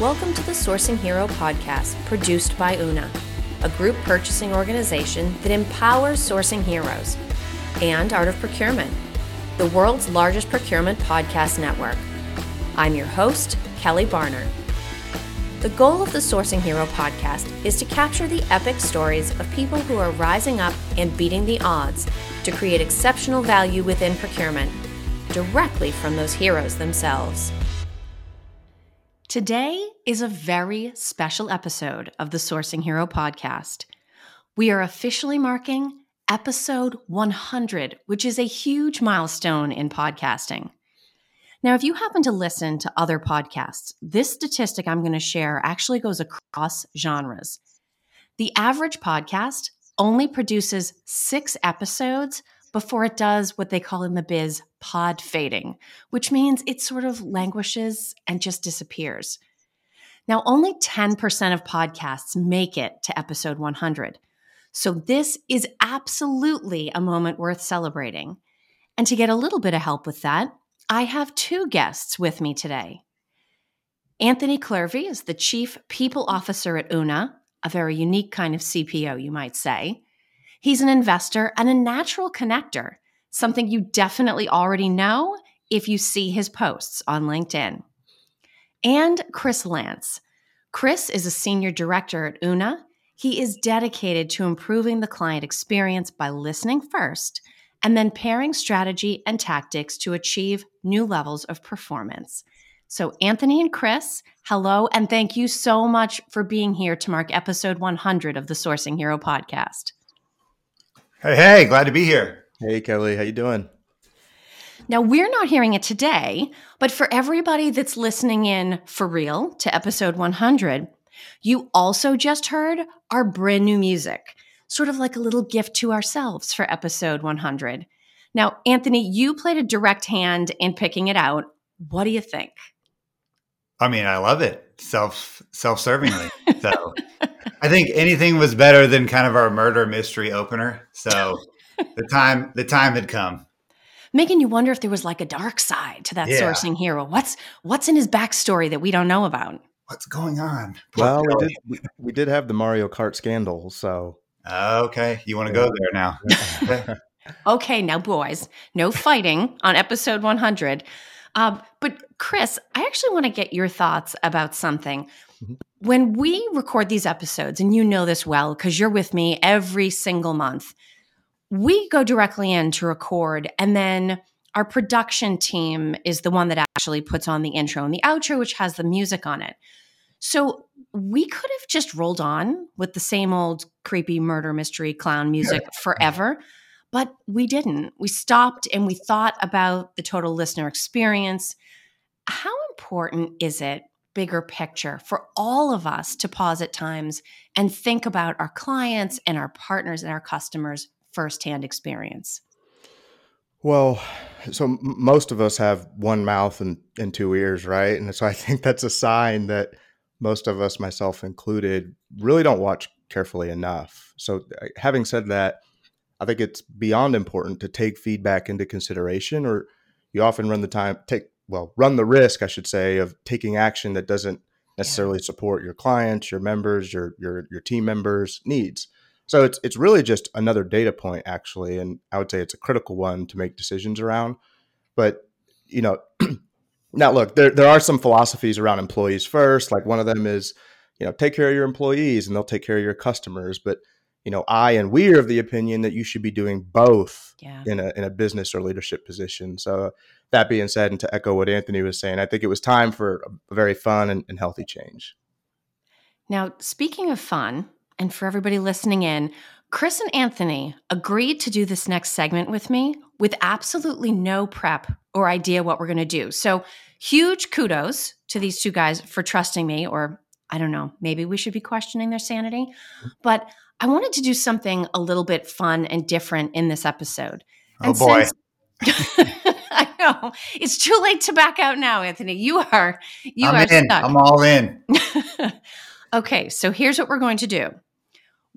Welcome to the Sourcing Hero podcast, produced by Una, a group purchasing organization that empowers sourcing heroes, and Art of Procurement, the world's largest procurement podcast network. I'm your host, Kelly Barner. The goal of the Sourcing Hero podcast is to capture the epic stories of people who are rising up and beating the odds to create exceptional value within procurement, directly from those heroes themselves. Today is a very special episode of the Sourcing Hero podcast. We are officially marking episode 100, which is a huge milestone in podcasting. Now, if you happen to listen to other podcasts, this statistic I'm going to share actually goes across genres. The average podcast only produces six episodes before it does what they call in the biz pod fading, which means it sort of languishes and just disappears. Now, only 10% of podcasts make it to episode 100. So, this is absolutely a moment worth celebrating. And to get a little bit of help with that, I have two guests with me today. Anthony Clervi is the Chief People Officer at Una, a very unique kind of CPO, you might say. He's an investor and a natural connector, something you definitely already know if you see his posts on LinkedIn. And Kris Lance. Kris is a senior director at Una. He is dedicated to improving the client experience by listening first and then pairing strategy and tactics to achieve new levels of performance. So, Anthony and Kris, hello, and thank you so much for being here to mark episode 100 of the Sourcing Hero podcast. Hey, hey, glad to be here. Hey, Kelly, how you doing? Now, we're not hearing it today, but for everybody that's listening in for real to episode 100, you also just heard our brand new music, sort of like a little gift to ourselves for episode 100. Now, Anthony, you played a direct hand in picking it out. What do you think? I mean, I love it. Self self-servingly. So I think anything was better than kind of our murder mystery opener. So the time the time had come. Making you wonder if there was like a dark side to that yeah. sourcing hero. What's what's in his backstory that we don't know about? What's going on? well, we did, we, we did have the Mario Kart scandal, so okay, you want to go there now? okay, now boys, no fighting on episode 100. Um, but Kris, I actually want to get your thoughts about something. Mm-hmm when we record these episodes, and you know this well because you're with me every single month, we go directly in to record, and then our production team is the one that actually puts on the intro and the outro, which has the music on it. So we could have just rolled on with the same old creepy murder mystery clown music forever, but we didn't. We stopped and we thought about the total listener experience. How important is it bigger picture for all of us to pause at times and think about our clients and our partners and our customers' firsthand experience? Well, so most of us have one mouth and, and two ears, right? And so I think that's a sign that most of us, myself included, really don't watch carefully enough. So, uh, having said that, I think it's beyond important to take feedback into consideration, or you often run the time take well run the risk i should say of taking action that doesn't necessarily yeah. support your clients your members your your your team members needs so it's it's really just another data point actually and i would say it's a critical one to make decisions around but you know now look there there are some philosophies around employees first like one of them is you know take care of your employees and they'll take care of your customers but you know i and we are of the opinion that you should be doing both yeah. in a in a business or leadership position so that being said, and to echo what Anthony was saying, I think it was time for a very fun and, and healthy change. Now, speaking of fun, and for everybody listening in, Kris and Anthony agreed to do this next segment with me with absolutely no prep or idea what we're going to do. So, huge kudos to these two guys for trusting me, or I don't know, maybe we should be questioning their sanity. But I wanted to do something a little bit fun and different in this episode. Oh, and oh boy. Since- I know. It's too late to back out now, Anthony. You are you I'm are in. stuck. I'm all in. okay, so here's what we're going to do.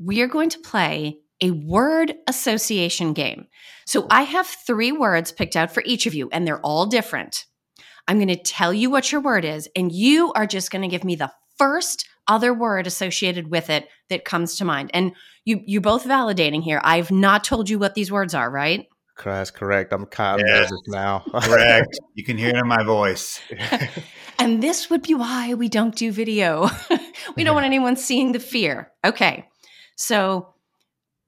We are going to play a word association game. So I have three words picked out for each of you, and they're all different. I'm going to tell you what your word is, and you are just going to give me the first other word associated with it that comes to mind. And you you both validating here. I've not told you what these words are, right? That's correct. I'm kind of Yes. nervous now. Correct. you can hear it in my voice. And this would be why we don't do video. we don't want anyone seeing the fear. Okay. So,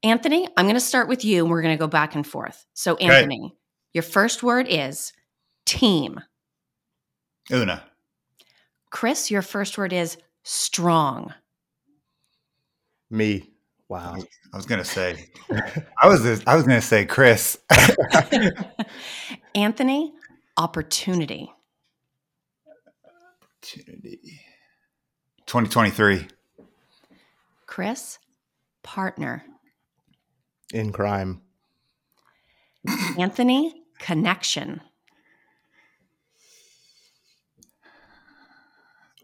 Anthony, I'm going to start with you and we're going to go back and forth. So, Okay. Anthony, your first word is team. Una. Kris, your first word is strong. Me. Wow. I was gonna say. I was. I was gonna say Kris. Anthony, opportunity. Opportunity. 2023. Kris, partner. In crime. Anthony, connection.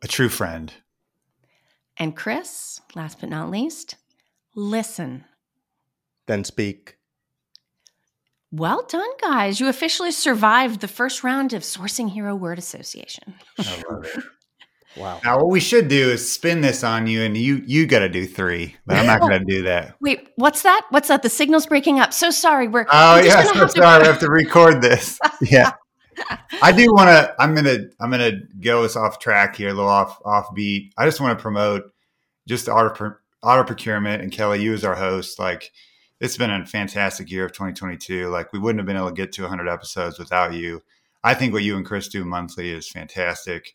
A true friend. And Kris, last but not least, listen. Then speak. Well done, guys. You officially survived the first round of Sourcing Hero Word Association. I love it. Wow. Now, what we should do is spin this on you, and you you got to do three, but I'm not going to do that. Wait, what's that? What's that? The signal's breaking up. So sorry. We're Oh we're yeah, so have to- sorry. I have to record this. Yeah, I do want to. I'm gonna I'm gonna go us off track here, a little off off beat. I just want to promote just auto Art of Procurement and Kelly, you as our host. Like it's been a fantastic year of 2022. Like we wouldn't have been able to get to 100 episodes without you. I think what you and Kris do monthly is fantastic,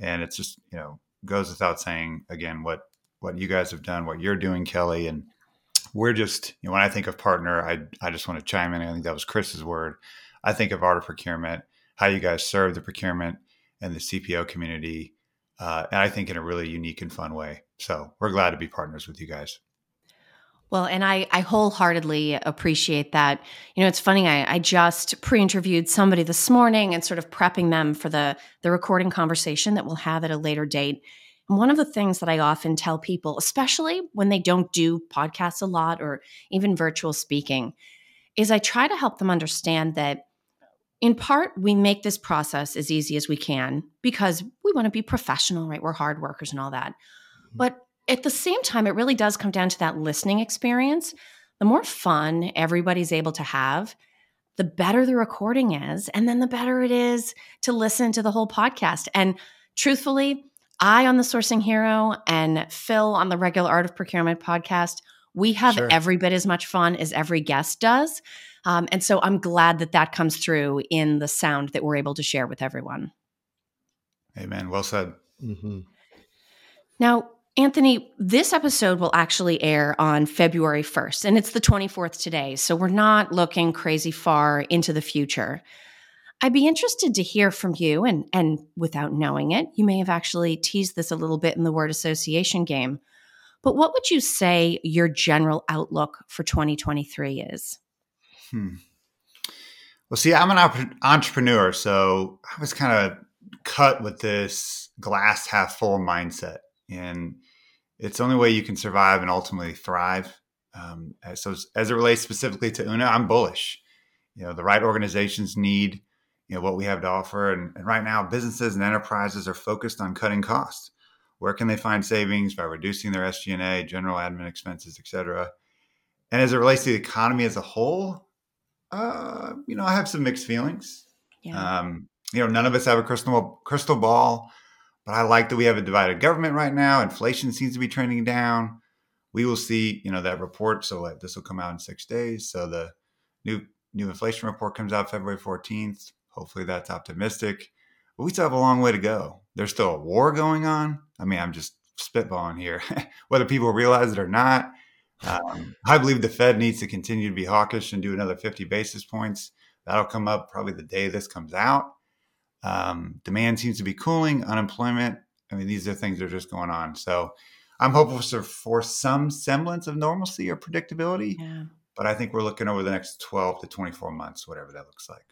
and it's just you know goes without saying again what what you guys have done, what you're doing, Kelly, and we're just you know when I think of partner, I I just want to chime in. I think that was Kris's word. I think of Art of Procurement, how you guys serve the procurement and the CPO community, uh, and I think in a really unique and fun way. So we're glad to be partners with you guys. Well, and I, I wholeheartedly appreciate that. You know, it's funny. I, I just pre-interviewed somebody this morning and sort of prepping them for the the recording conversation that we'll have at a later date. And one of the things that I often tell people, especially when they don't do podcasts a lot or even virtual speaking, is I try to help them understand that in part we make this process as easy as we can because we want to be professional, right? We're hard workers and all that. Mm-hmm. But at the same time, it really does come down to that listening experience. The more fun everybody's able to have, the better the recording is. And then the better it is to listen to the whole podcast. And truthfully, I on the Sourcing Hero and Phil on the regular Art of Procurement podcast, we have Sure. every bit as much fun as every guest does. Um, and so I'm glad that that comes through in the sound that we're able to share with everyone. Amen. Well said. hmm Now, Anthony, this episode will actually air on February 1st, and it's the 24th today. So we're not looking crazy far into the future. I'd be interested to hear from you, and, and without knowing it, you may have actually teased this a little bit in the word association game. But what would you say your general outlook for 2023 is? Hmm. Well, see, I'm an op- entrepreneur, so I was kind of cut with this glass half full mindset, and it's the only way you can survive and ultimately thrive. Um, as- so, as it relates specifically to Una, I'm bullish. You know, the right organizations need you know what we have to offer, and, and right now, businesses and enterprises are focused on cutting costs. Where can they find savings by reducing their SG&A, general admin expenses, et cetera? And as it relates to the economy as a whole, uh, you know, I have some mixed feelings. Yeah. Um, you know, none of us have a crystal crystal ball, but I like that we have a divided government right now. Inflation seems to be trending down. We will see, you know, that report. So uh, this will come out in six days. So the new new inflation report comes out February 14th. Hopefully that's optimistic. But we still have a long way to go. There's still a war going on. I mean, I'm just spitballing here. Whether people realize it or not, um, I believe the Fed needs to continue to be hawkish and do another 50 basis points. That'll come up probably the day this comes out. Um, demand seems to be cooling, unemployment. I mean, these are things that are just going on. So I'm hopeful for, for some semblance of normalcy or predictability, yeah. but I think we're looking over the next 12 to 24 months, whatever that looks like.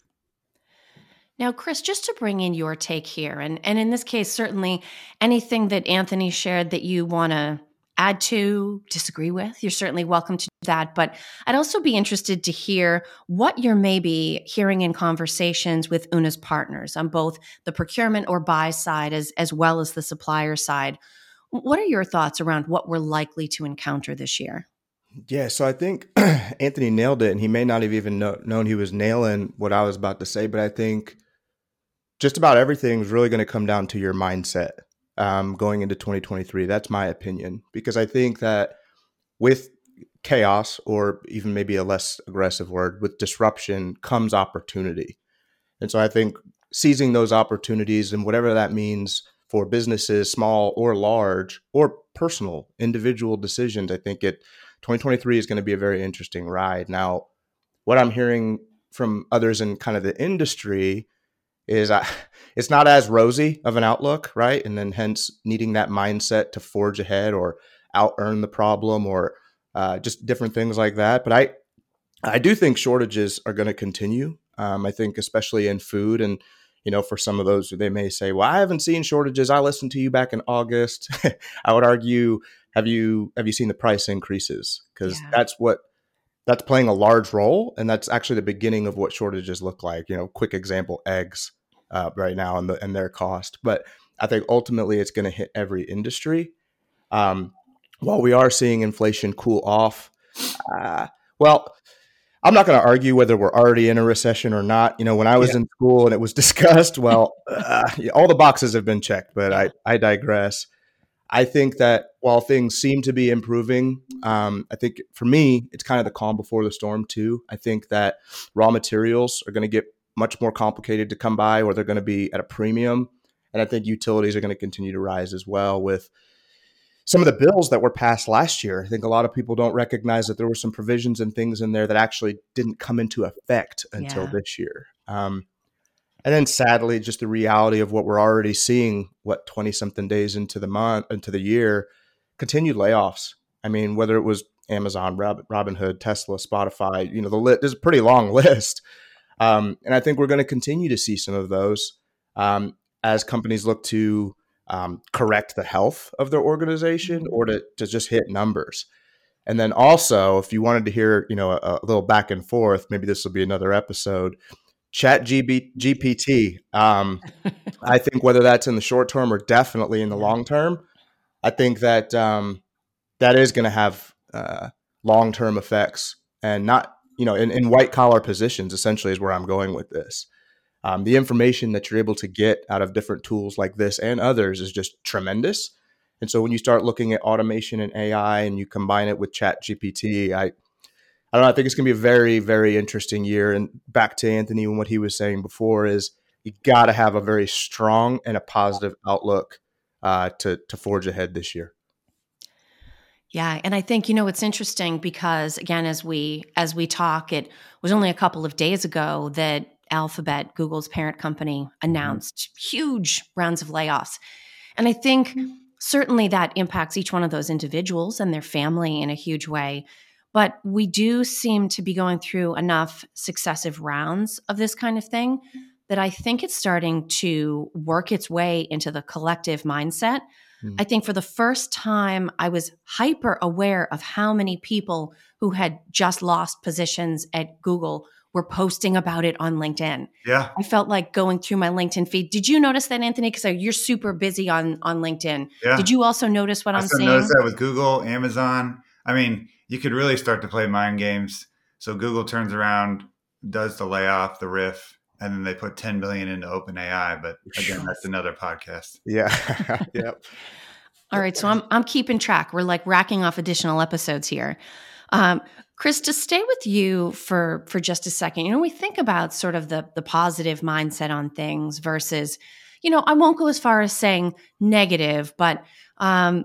Now, Kris, just to bring in your take here, and, and in this case, certainly anything that Anthony shared that you want to add to, disagree with, you're certainly welcome to that. But I'd also be interested to hear what you're maybe hearing in conversations with Una's partners on both the procurement or buy side as, as well as the supplier side. What are your thoughts around what we're likely to encounter this year? Yeah, so I think Anthony nailed it, and he may not have even know, known he was nailing what I was about to say, but I think just about everything is really going to come down to your mindset um, going into 2023. That's my opinion because I think that with chaos, or even maybe a less aggressive word, with disruption comes opportunity. And so I think seizing those opportunities and whatever that means for businesses, small or large, or personal, individual decisions, I think it 2023 is going to be a very interesting ride. Now, what I'm hearing from others in kind of the industry is uh, it's not as rosy of an outlook, right? And then hence needing that mindset to forge ahead or out earn the problem or uh, just different things like that. But I, I do think shortages are going to continue. Um, I think especially in food and you know for some of those they may say, well, I haven't seen shortages. I listened to you back in August. I would argue, have you have you seen the price increases? Because yeah. that's what that's playing a large role and that's actually the beginning of what shortages look like you know quick example eggs uh, right now and, the, and their cost. But I think ultimately it's going to hit every industry. Um, while we are seeing inflation cool off, uh, well, I'm not going to argue whether we're already in a recession or not. You know, when I was yeah. in school and it was discussed, well, uh, all the boxes have been checked, but I, I digress. I think that while things seem to be improving, um, I think for me, it's kind of the calm before the storm, too. I think that raw materials are going to get much more complicated to come by or they're going to be at a premium. And I think utilities are going to continue to rise as well with some of the bills that were passed last year. I think a lot of people don't recognize that there were some provisions and things in there that actually didn't come into effect until yeah. this year. Um, and then sadly, just the reality of what we're already seeing, what 20 something days into the month, into the year, continued layoffs. I mean, whether it was Amazon, Robinhood, Tesla, Spotify, you know, the list is a pretty long list um, and I think we're going to continue to see some of those um, as companies look to um, correct the health of their organization or to, to just hit numbers. And then also, if you wanted to hear, you know, a, a little back and forth, maybe this will be another episode. Chat GB, GPT. Um, I think whether that's in the short term or definitely in the long term, I think that um, that is going to have uh, long term effects, and not you know, in, in white collar positions, essentially, is where I'm going with this. Um, the information that you're able to get out of different tools like this and others is just tremendous. And so when you start looking at automation and AI and you combine it with Chat GPT, I I don't know, I think it's gonna be a very, very interesting year. And back to Anthony and what he was saying before is you gotta have a very strong and a positive outlook uh, to to forge ahead this year. Yeah, and I think you know it's interesting because again as we as we talk it was only a couple of days ago that Alphabet, Google's parent company mm-hmm. announced mm-hmm. huge rounds of layoffs. And I think mm-hmm. certainly that impacts each one of those individuals and their family in a huge way. But we do seem to be going through enough successive rounds of this kind of thing that I think it's starting to work its way into the collective mindset Mm. I think for the first time, I was hyper aware of how many people who had just lost positions at Google were posting about it on LinkedIn. Yeah. I felt like going through my LinkedIn feed. Did you notice that, Anthony? Because you're super busy on on LinkedIn. Yeah. Did you also notice what I am saying? I noticed that with Google, Amazon. I mean, you could really start to play mind games. So Google turns around, does the layoff, the RIF, and then they put 10 billion into OpenAI. But again, that's another podcast. Yeah. yep. All right. So I'm I'm keeping track. We're like racking off additional episodes here. Um, Kris, to stay with you for for just a second, you know, we think about sort of the the positive mindset on things versus, you know, I won't go as far as saying negative, but um,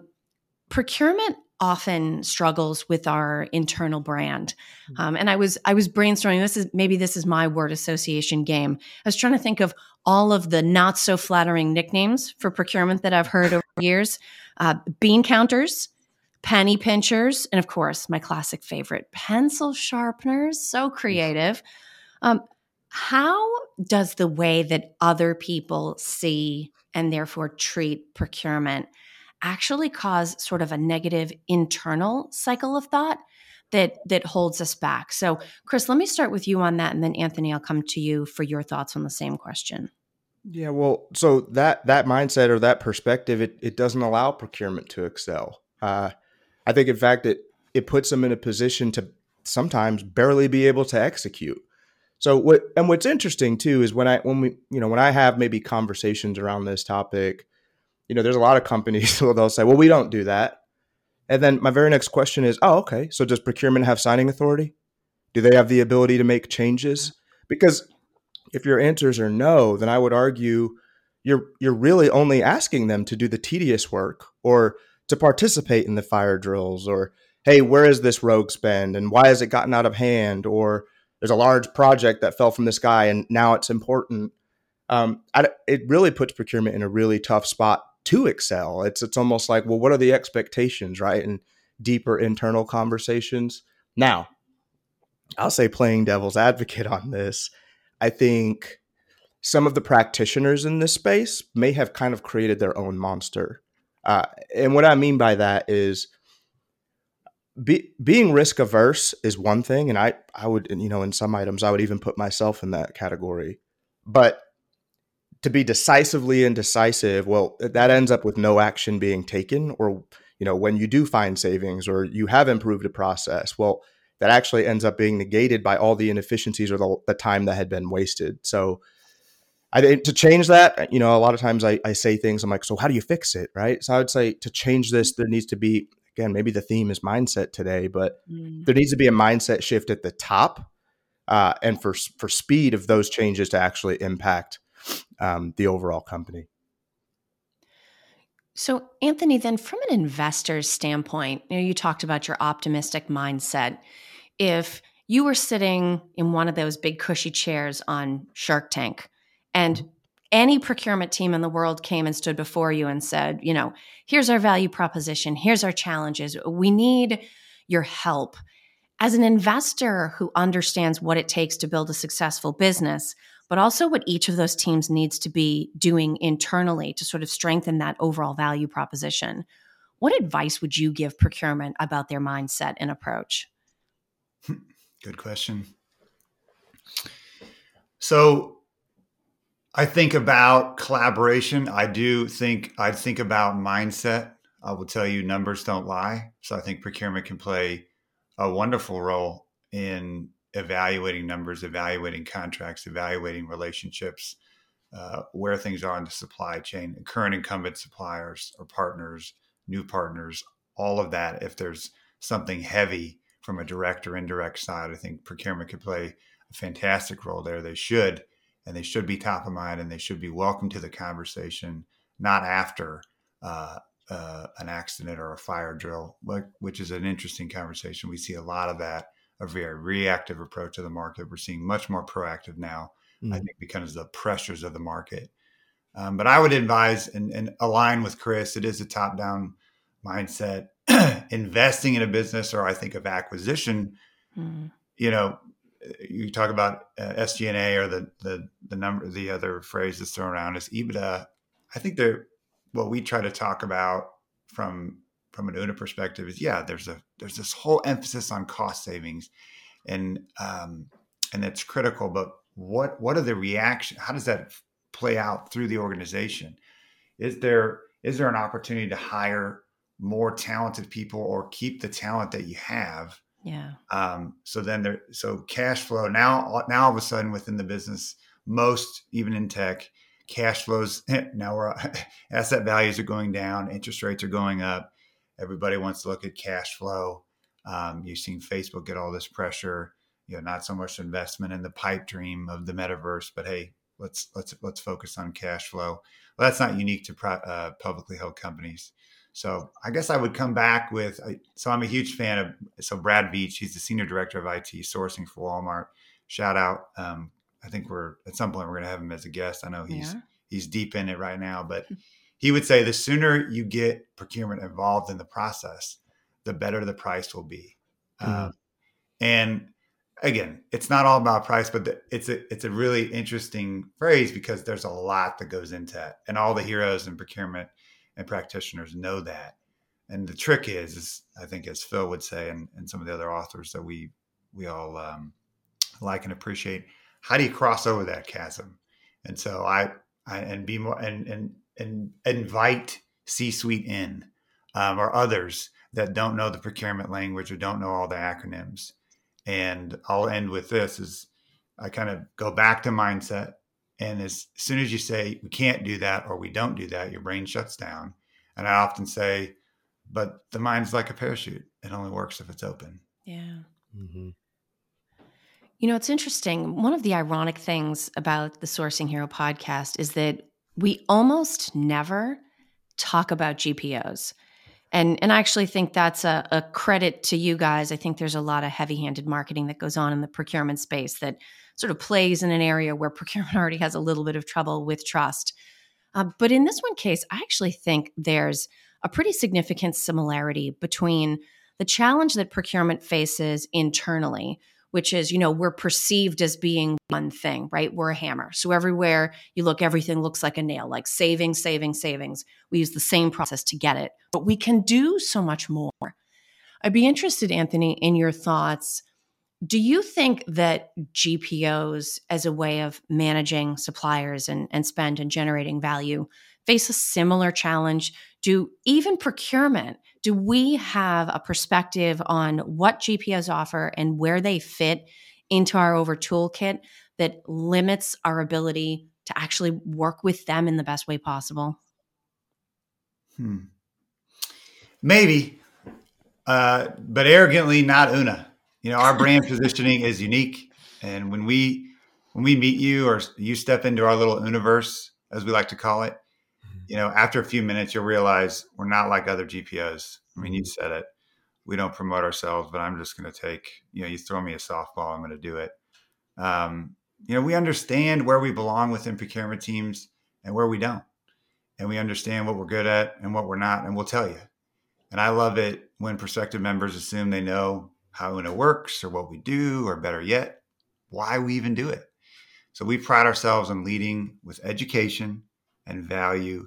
procurement often struggles with our internal brand. Hmm. Um, and I was I was brainstorming. This is maybe this is my word association game. I was trying to think of all of the not so flattering nicknames for procurement that I've heard over years: uh, bean counters, penny pinchers, and of course my classic favorite, pencil sharpeners. So creative. Um, how does the way that other people see and therefore treat procurement actually cause sort of a negative internal cycle of thought that that holds us back. So, Kris, let me start with you on that and then Anthony, I'll come to you for your thoughts on the same question. Yeah, well, so that that mindset or that perspective, it, it doesn't allow procurement to excel. Uh, I think, in fact, it it puts them in a position to sometimes barely be able to execute. So what and what's interesting too is when I when we you know when I have maybe conversations around this topic, you know, there's a lot of companies where they'll say, "Well, we don't do that," and then my very next question is, "Oh, okay. So does procurement have signing authority? Do they have the ability to make changes?" Because if your answers are no, then I would argue you're you're really only asking them to do the tedious work or to participate in the fire drills or hey, where is this rogue spend and why has it gotten out of hand or there's a large project that fell from the sky and now it's important. Um, I, it really puts procurement in a really tough spot to excel. It's it's almost like, well, what are the expectations, right? And deeper internal conversations. Now, I'll say playing devil's advocate on this. I think some of the practitioners in this space may have kind of created their own monster. Uh, and what I mean by that is be, being risk averse is one thing. And I, I would, you know, in some items, I would even put myself in that category. But to be decisively indecisive, well, that ends up with no action being taken. Or, you know, when you do find savings or you have improved a process, well, that actually ends up being negated by all the inefficiencies or the, the time that had been wasted. So, I to change that, you know, a lot of times I, I say things. I'm like, so how do you fix it, right? So I would say to change this, there needs to be again, maybe the theme is mindset today, but mm. there needs to be a mindset shift at the top, uh, and for for speed of those changes to actually impact um, the overall company. So, Anthony, then from an investor's standpoint, you know, you talked about your optimistic mindset if you were sitting in one of those big cushy chairs on Shark Tank and any procurement team in the world came and stood before you and said, you know, here's our value proposition, here's our challenges, we need your help. As an investor who understands what it takes to build a successful business, but also what each of those teams needs to be doing internally to sort of strengthen that overall value proposition, what advice would you give procurement about their mindset and approach? Good question. So I think about collaboration. I do think I think about mindset. I will tell you numbers don't lie. So I think procurement can play a wonderful role in evaluating numbers, evaluating contracts, evaluating relationships, uh, where things are in the supply chain, current incumbent suppliers or partners, new partners, all of that. If there's something heavy from a direct or indirect side, I think procurement could play a fantastic role there. They should, and they should be top of mind, and they should be welcome to the conversation, not after uh, uh, an accident or a fire drill, which is an interesting conversation. We see a lot of that, a very reactive approach to the market. We're seeing much more proactive now, mm-hmm. I think, because of the pressures of the market. Um, but I would advise and, and align with Kris. It is a top down mindset investing in a business or I think of acquisition, mm. you know, you talk about uh, SG&A or the, the, the number, the other phrase that's thrown around is EBITDA. I think they're, what we try to talk about from, from an Una perspective is, yeah, there's a, there's this whole emphasis on cost savings and, um, and it's critical, but what, what are the reaction? How does that play out through the organization? Is there, is there an opportunity to hire more talented people or keep the talent that you have. Yeah. Um, so then there, so cash flow now, now all of a sudden within the business, most even in tech, cash flows now we're asset values are going down, interest rates are going up. Everybody wants to look at cash flow. Um, you've seen Facebook get all this pressure. You know, not so much investment in the pipe dream of the metaverse, but hey, let's let's let's focus on cash flow. Well, that's not unique to uh, publicly held companies. So I guess I would come back with. So I'm a huge fan of. So Brad Beach, he's the senior director of IT sourcing for Walmart. Shout out. Um, I think we're at some point we're going to have him as a guest. I know he's yeah. he's deep in it right now, but he would say the sooner you get procurement involved in the process, the better the price will be. Mm-hmm. Um, and again, it's not all about price, but the, it's a it's a really interesting phrase because there's a lot that goes into it, and all the heroes in procurement and practitioners know that. And the trick is, is I think, as Phil would say, and, and some of the other authors that we we all um, like and appreciate, how do you cross over that chasm? And so I, I and be more and and and invite C-suite in um, or others that don't know the procurement language or don't know all the acronyms. And I'll end with this: is I kind of go back to mindset, and as soon as you say we can't do that or we don't do that, your brain shuts down. And I often say, but the mind's like a parachute; it only works if it's open. Yeah. Mm-hmm. You know, it's interesting. One of the ironic things about the Sourcing Hero podcast is that we almost never talk about GPOs. And, and I actually think that's a, a credit to you guys. I think there's a lot of heavy handed marketing that goes on in the procurement space that sort of plays in an area where procurement already has a little bit of trouble with trust. Uh, but in this one case, I actually think there's a pretty significant similarity between the challenge that procurement faces internally, which is, you know, we're perceived as being one thing, right? We're a hammer. So everywhere you look, everything looks like a nail, like savings, savings, savings. We use the same process to get it, but we can do so much more. I'd be interested, Anthony, in your thoughts. Do you think that GPOs, as a way of managing suppliers and, and spend and generating value, face a similar challenge? Do even procurement do we have a perspective on what GPOs offer and where they fit into our over toolkit that limits our ability to actually work with them in the best way possible? Hmm. Maybe, uh, but arrogantly not Una. You know, our brand positioning is unique, and when we when we meet you or you step into our little universe, as we like to call it, you know, after a few minutes, you'll realize we're not like other GPOs. I mean, you mm-hmm. said it. We don't promote ourselves, but I'm just going to take, you know, you throw me a softball, I'm going to do it. Um, you know, we understand where we belong within procurement teams and where we don't. And we understand what we're good at and what we're not, and we'll tell you. And I love it when prospective members assume they know how UNA works or what we do, or better yet, why we even do it. So we pride ourselves on leading with education and value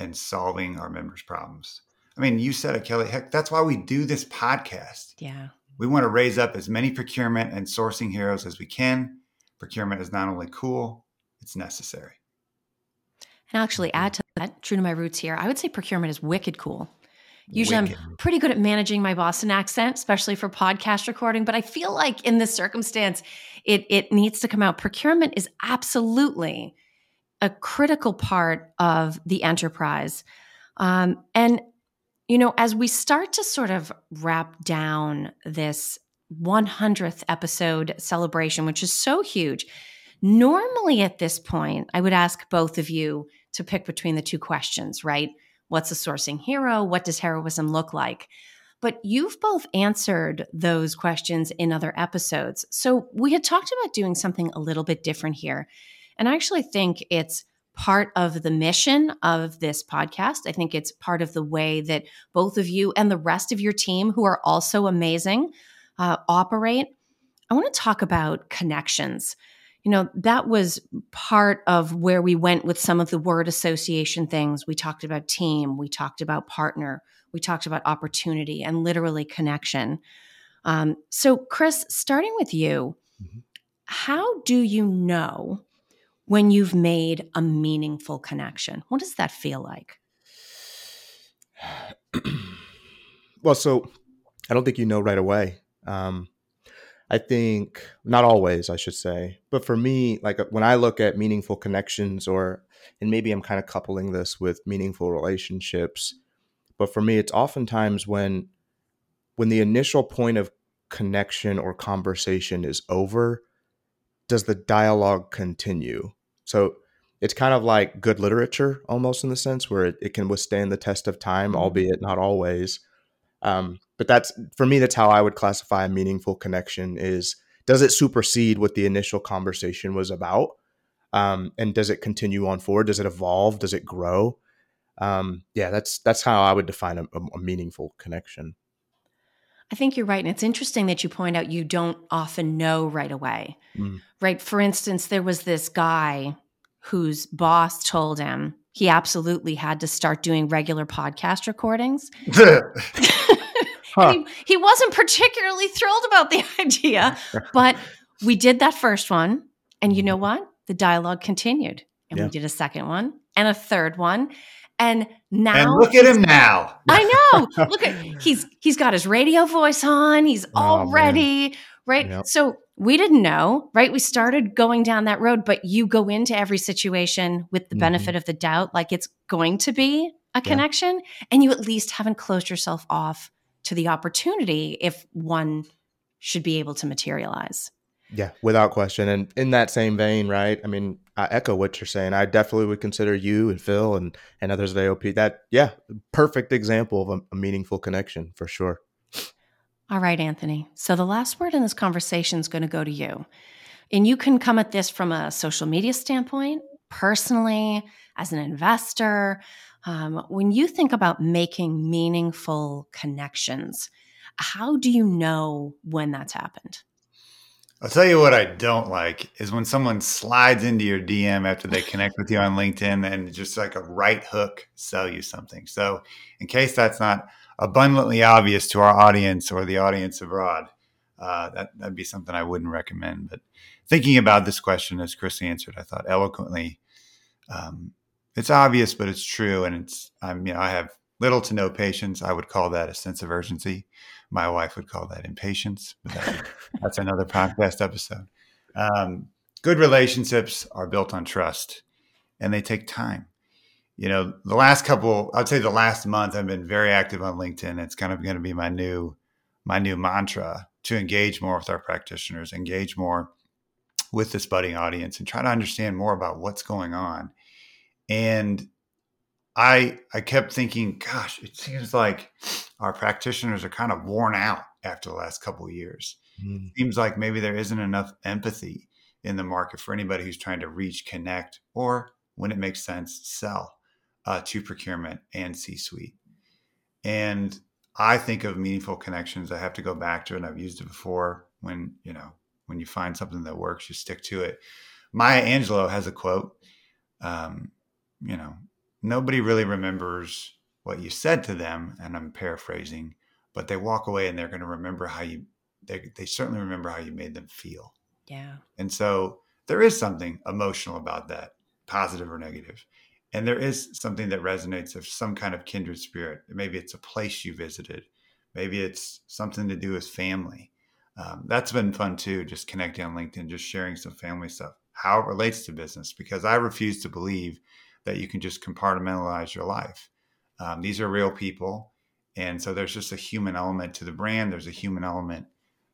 and solving our members' problems. I mean, you said it, Kelly. Heck, that's why we do this podcast. Yeah. We want to raise up as many procurement and sourcing heroes as we can. Procurement is not only cool, it's necessary. And I'll actually add to that, true to my roots here, I would say procurement is wicked cool. Usually wicked. I'm pretty good at managing my Boston accent, especially for podcast recording, but I feel like in this circumstance, it it needs to come out. Procurement is absolutely a critical part of the enterprise. Um, and, you know, as we start to sort of wrap down this 100th episode celebration, which is so huge, normally at this point, I would ask both of you to pick between the two questions, right? What's a sourcing hero? What does heroism look like? But you've both answered those questions in other episodes. So we had talked about doing something a little bit different here. And I actually think it's part of the mission of this podcast. I think it's part of the way that both of you and the rest of your team, who are also amazing, uh, operate. I want to talk about connections. You know, that was part of where we went with some of the word association things. We talked about team, we talked about partner, we talked about opportunity and literally connection. Um, so, Kris, starting with you, mm-hmm. how do you know when you've made a meaningful connection? What does that feel like? well, so I don't think you know right away. Um, I think not always, I should say, but for me, like uh, when I look at meaningful connections, or and maybe I'm kind of coupling this with meaningful relationships, but for me, it's oftentimes when when the initial point of connection or conversation is over, does the dialogue continue? So it's kind of like good literature almost in the sense where it, it can withstand the test of time, mm-hmm. albeit not always. Um, but that's for me, that's how I would classify a meaningful connection is does it supersede what the initial conversation was about? Um, and does it continue on forward? Does it evolve? Does it grow? Um, yeah, that's that's how I would define a, a, meaningful connection. I think you're right. And it's interesting that you point out you don't often know right away. Mm. Right. For instance, there was this guy whose boss told him, he absolutely had to start doing regular podcast recordings. Huh. he, he wasn't particularly thrilled about the idea, but we did that first one. And you know what? The dialogue continued. And Yeah. we did a second one and a third one. And now and look at him now. I know. Look at he's he's got his radio voice on. He's all Oh, man. ready, right? Yep. So we didn't know, right? We started going down that road, but you go into every situation with the Mhm. benefit of the doubt, like it's going to be a connection, and you at least haven't closed yourself off to the opportunity if one should be able to materialize. Yeah, without question. And in that same vein, right? I mean, I echo what you're saying. I definitely would consider you and Phil and, and others at AOP that, yeah, perfect example of a, a meaningful connection for sure. All right, Anthony. So the last word in this conversation is going to go to you. And you can come at this from a social media standpoint, personally, as an investor. Um, when you think about making meaningful connections, how do you know when that's happened? I'll tell you what I don't like is when someone slides into your DM after they connect with you on LinkedIn and just like a right hook sell you something. So, in case that's not abundantly obvious to our audience or the audience abroad, uh, that that'd be something I wouldn't recommend. But thinking about this question as Kris answered, I thought eloquently. Um, it's obvious, but it's true, and it's I'm you know I have little to no patience. I would call that a sense of urgency. My wife would call that impatience, but that, that's another podcast episode. Um, good relationships are built on trust, and they take time. You know, the last couple, I'd say the last month, I've been very active on LinkedIn. It's kind of going to be my new my new mantra to engage more with our practitioners, engage more with this budding audience, and try to understand more about what's going on. And I I kept thinking, gosh, it seems like our practitioners are kind of worn out after the last couple of years. Mm. Seems like maybe there isn't enough empathy in the market for anybody who's trying to reach, connect, or when it makes sense, sell uh, to procurement and C-suite. And I think of meaningful connections. I have to go back to it. And I've used it before. When you know, when you find something that works, you stick to it. Maya Angelou has a quote. Um, you know, nobody really remembers what you said to them, and I'm paraphrasing, but they walk away and they're going to remember how you. They they certainly remember how you made them feel. Yeah. And so there is something emotional about that, positive or negative. And there is something that resonates of some kind of kindred spirit. Maybe it's a place you visited. Maybe it's something to do with family. Um, that's been fun too, just connecting on LinkedIn, just sharing some family stuff, how it relates to business, because I refuse to believe that you can just compartmentalize your life. Um, these are real people. And so there's just a human element to the brand. There's a human element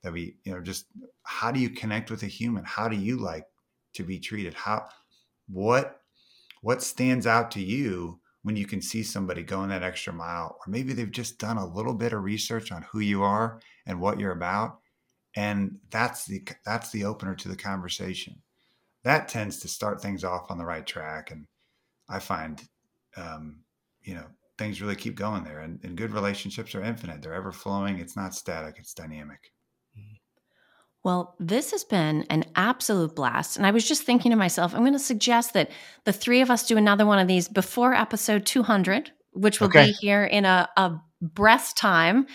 that we, you know, just how do you connect with a human? How do you like to be treated? How, what, what stands out to you when you can see somebody going that extra mile, or maybe they've just done a little bit of research on who you are and what you're about, and that's the that's the opener to the conversation. That tends to start things off on the right track, and I find, um, you know, things really keep going there. And, and good relationships are infinite; they're ever flowing. It's not static; it's dynamic. Well, this has been an absolute blast. And I was just thinking to myself, I'm going to suggest that the three of us do another one of these before episode 200, which will Okay. be here in a, a breath time.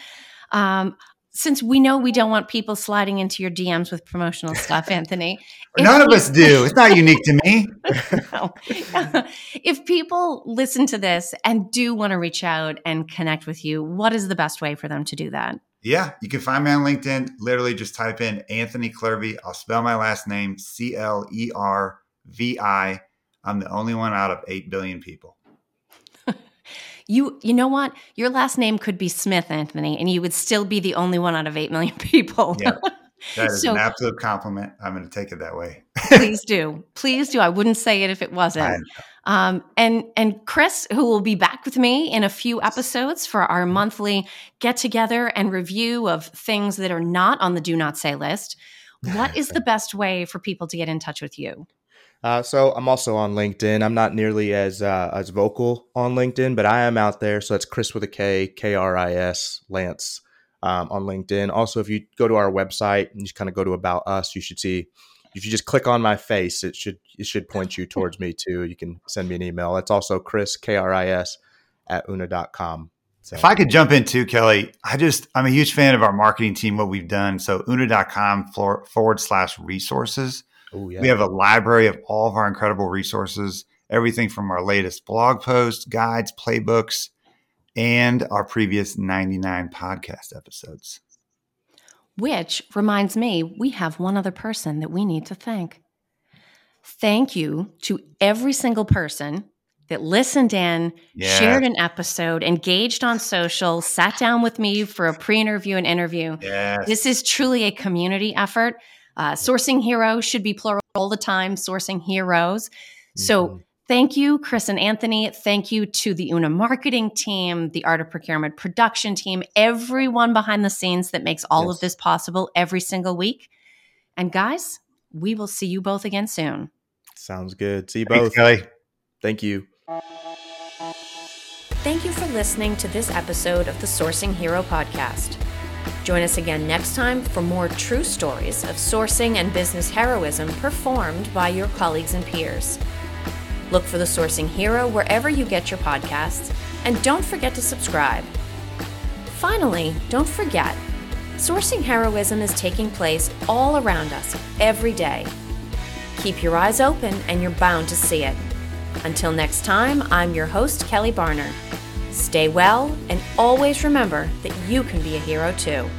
Um, since we know we don't want people sliding into your DMs with promotional stuff, Anthony. None of us do. It's not unique to me. No. if people listen to this and do want to reach out and connect with you, what is the best way for them to do that? Yeah, you can find me on LinkedIn. Literally, just type in Anthony Clervi. I'll spell my last name C L E R V I. I'm the only one out of 8 billion people. You you know what? Your last name could be Smith, Anthony, and you would still be the only one out of 8 million people. Yeah. That is So- an absolute compliment. I'm going to take it that way. Please do. Please do. I wouldn't say it if it wasn't. Um, and and Kris, who will be back with me in a few episodes for our monthly get together and review of things that are not on the do not say list. What is the best way for people to get in touch with you? Uh, so I'm also on LinkedIn. I'm not nearly as uh, as vocal on LinkedIn, but I am out there. So that's Kris with a K, K R I S, Lance um, on LinkedIn. Also, if you go to our website and you kind of go to About Us, you should see if you just click on my face, it should it should point you towards me too. You can send me an email. It's also Kris K R I S at una.com. So. If I could jump in too, Kelly, I just I'm a huge fan of our marketing team, what we've done. So una.com forward slash resources. Ooh, yeah. We have a library of all of our incredible resources, everything from our latest blog posts, guides, playbooks, and our previous 99 podcast episodes. Which reminds me, we have one other person that we need to thank. Thank you to every single person that listened in, yeah. shared an episode, engaged on social, sat down with me for a pre interview and interview. Yes. This is truly a community effort. Uh, sourcing heroes should be plural all the time, sourcing heroes. Mm-hmm. So, thank you, Kris and Anthony. Thank you to the Una marketing team, the Art of Procurement production team, everyone behind the scenes that makes all yes. of this possible every single week. And, guys, we will see you both again soon. Sounds good. See you both. Kelly. Thank you. Thank you for listening to this episode of the Sourcing Hero podcast. Join us again next time for more true stories of sourcing and business heroism performed by your colleagues and peers. Look for the Sourcing Hero wherever you get your podcasts, and don't forget to subscribe. Finally, don't forget, sourcing heroism is taking place all around us every day. Keep your eyes open and you're bound to see it. Until next time, I'm your host, Kelly Barner. Stay well and always remember that you can be a hero too.